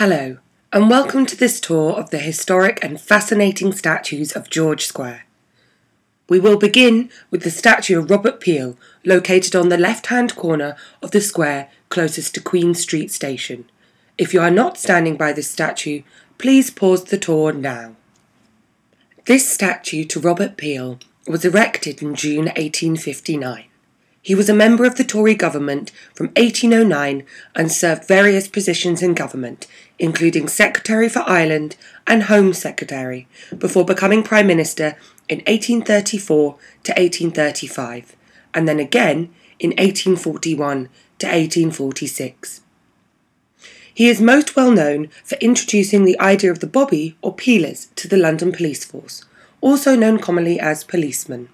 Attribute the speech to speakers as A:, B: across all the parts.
A: Hello, and welcome to this tour of the historic and fascinating statues of George Square. We will begin with the statue of Robert Peel, located on the left hand corner of the square closest to Queen Street Station. If you are not standing by this statue, please pause the tour now. This statue to Robert Peel was erected in June 1859. He was a member of the Tory government from 1809 and served various positions in government, including Secretary for Ireland and Home Secretary, before becoming Prime Minister in 1834 to 1835, and then again in 1841 to 1846. He is most well known for introducing the idea of the bobby or peelers to the London police force, also known commonly as policemen.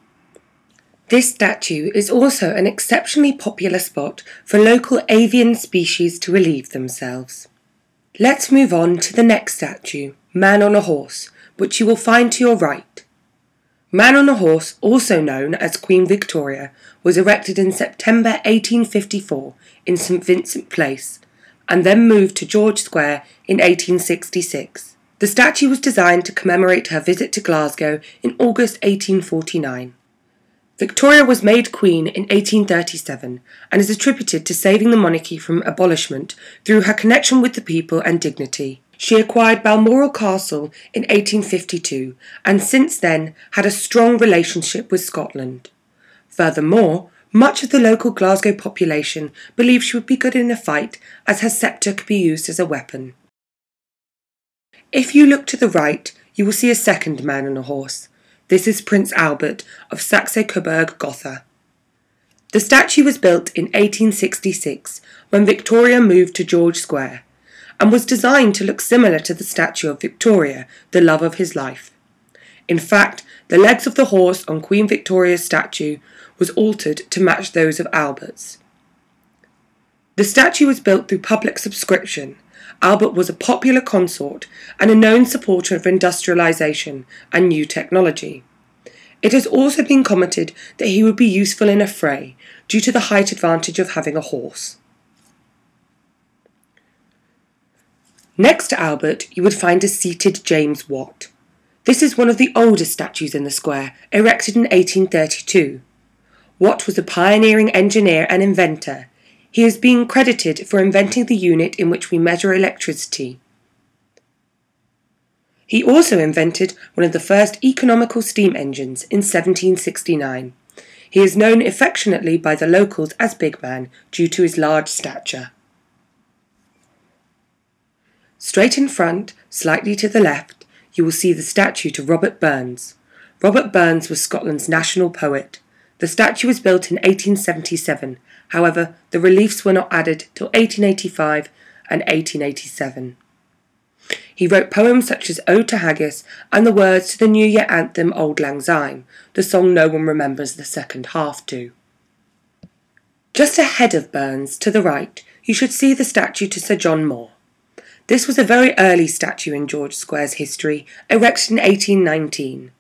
A: This statue is also an exceptionally popular spot for local avian species to relieve themselves. Let's move on to the next statue, Man on a Horse, which you will find to your right. Man on a Horse, also known as Queen Victoria, was erected in September 1854 in St Vincent Place and then moved to George Square in 1866. The statue was designed to commemorate her visit to Glasgow in August 1849. Victoria was made Queen in 1837 and is attributed to saving the monarchy from abolishment through her connection with the people and dignity. She acquired Balmoral Castle in 1852 and since then had a strong relationship with Scotland. Furthermore, much of the local Glasgow population believed she would be good in a fight as her sceptre could be used as a weapon. If you look to the right, you will see a second man on a horse. This is Prince Albert of Saxe-Coburg-Gotha. The statue was built in 1866 when Victoria moved to George Square and was designed to look similar to the statue of Victoria, the love of his life. In fact, the legs of the horse on Queen Victoria's statue was altered to match those of Albert's. The statue was built through public subscription Albert was a popular consort and a known supporter of industrialization and new technology. It has also been commented that he would be useful in a fray due to the height advantage of having a horse. Next to Albert, you would find a seated James Watt. This is one of the oldest statues in the square, erected in 1832. Watt was a pioneering engineer and inventor. He is being credited for inventing the unit in which we measure electricity. He also invented one of the first economical steam engines in 1769. He is known affectionately by the locals as Big Man due to his large stature. Straight in front, slightly to the left, you will see the statue to Robert Burns. Robert Burns was Scotland's national poet. The statue was built in 1877 However, the reliefs were not added till 1885 and 1887. He wrote poems such as Ode to Haggis and the words to the New Year anthem Auld Lang Syne, the song no one remembers the second half to. Just ahead of Burns, to the right, you should see the statue to Sir John Moore. This was a very early statue in George Square's history, erected in 1819.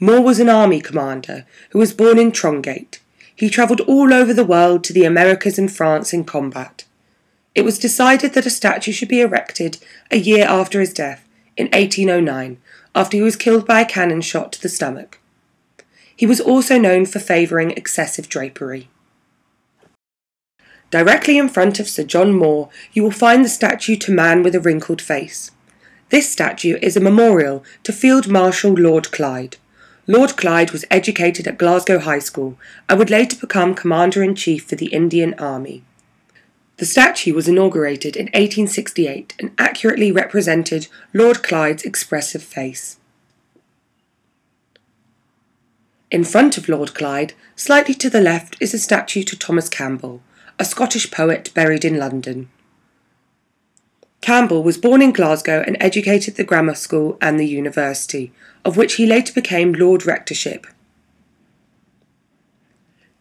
A: Moore was an army commander who was born in Trongate. He travelled all over the world to the Americas and France in combat. It was decided that a statue should be erected a year after his death, in 1809, after he was killed by a cannon shot to the stomach. He was also known for favouring excessive drapery. Directly in front of Sir John Moore, you will find the statue to Man with a Wrinkled Face. This statue is a memorial to Field Marshal Lord Clyde. Lord Clyde was educated at Glasgow High School and would later become Commander in Chief for the Indian Army. The statue was inaugurated in 1868 and accurately represented Lord Clyde's expressive face. In front of Lord Clyde, slightly to the left, is a statue to Thomas Campbell, a Scottish poet buried in London. Campbell was born in Glasgow and educated at the grammar school and the university, of which he later became Lord Rectorship.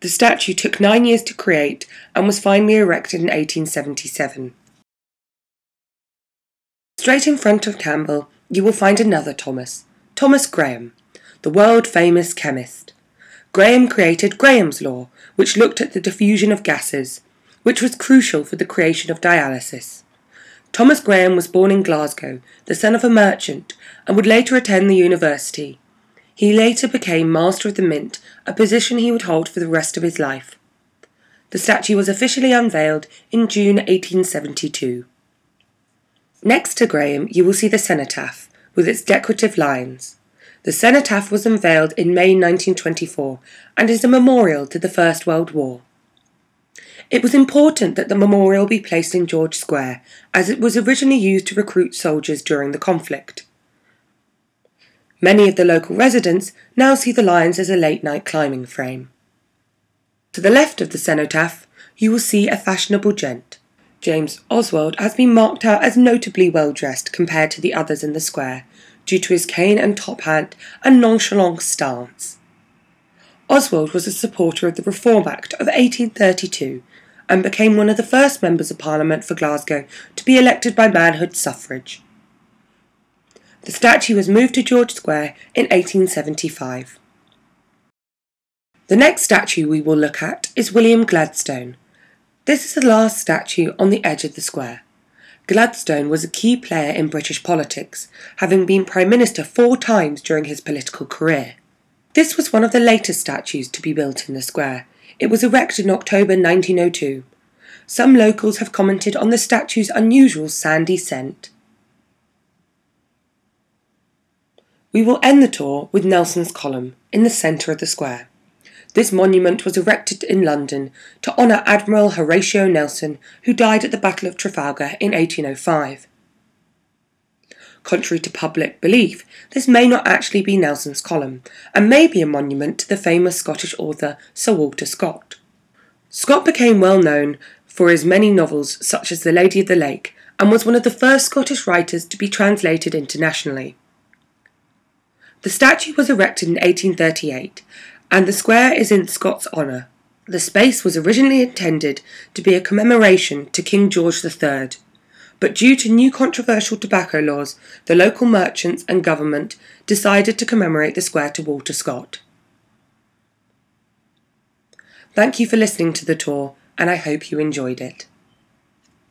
A: The statue took nine years to create and was finally erected in 1877. Straight in front of Campbell, you will find another Thomas, Thomas Graham, the world famous chemist. Graham created Graham's Law, which looked at the diffusion of gases, which was crucial for the creation of dialysis. Thomas Graham was born in Glasgow, the son of a merchant, and would later attend the university. He later became Master of the Mint, a position he would hold for the rest of his life. The statue was officially unveiled in June 1872. Next to Graham, you will see the cenotaph, with its decorative lines. The cenotaph was unveiled in May 1924 and is a memorial to the First World War. It was important that the memorial be placed in George Square, as it was originally used to recruit soldiers during the conflict. Many of the local residents now see the lions as a late night climbing frame. To the left of the cenotaph, you will see a fashionable gent. James Oswald has been marked out as notably well dressed compared to the others in the square, due to his cane and top hat and nonchalant stance. Oswald was a supporter of the Reform Act of 1832 and became one of the first members of Parliament for Glasgow to be elected by manhood suffrage. The statue was moved to George Square in 1875. The next statue we will look at is William Gladstone. This is the last statue on the edge of the square. Gladstone was a key player in British politics, having been Prime Minister four times during his political career. This was one of the latest statues to be built in the square, it was erected in October 1902. Some locals have commented on the statue's unusual sandy scent. We will end the tour with Nelson's Column in the centre of the square. This monument was erected in London to honour Admiral Horatio Nelson, who died at the Battle of Trafalgar in 1805. Contrary to public belief, this may not actually be Nelson's column, and may be a monument to the famous Scottish author Sir Walter Scott. Scott became well known for his many novels, such as The Lady of the Lake, and was one of the first Scottish writers to be translated internationally. The statue was erected in 1838, and the square is in Scott's honour. The space was originally intended to be a commemoration to King George III, but due to new controversial tobacco laws, the local merchants and government decided to commemorate the square to Walter Scott. Thank you for listening to the tour, and I hope you enjoyed it.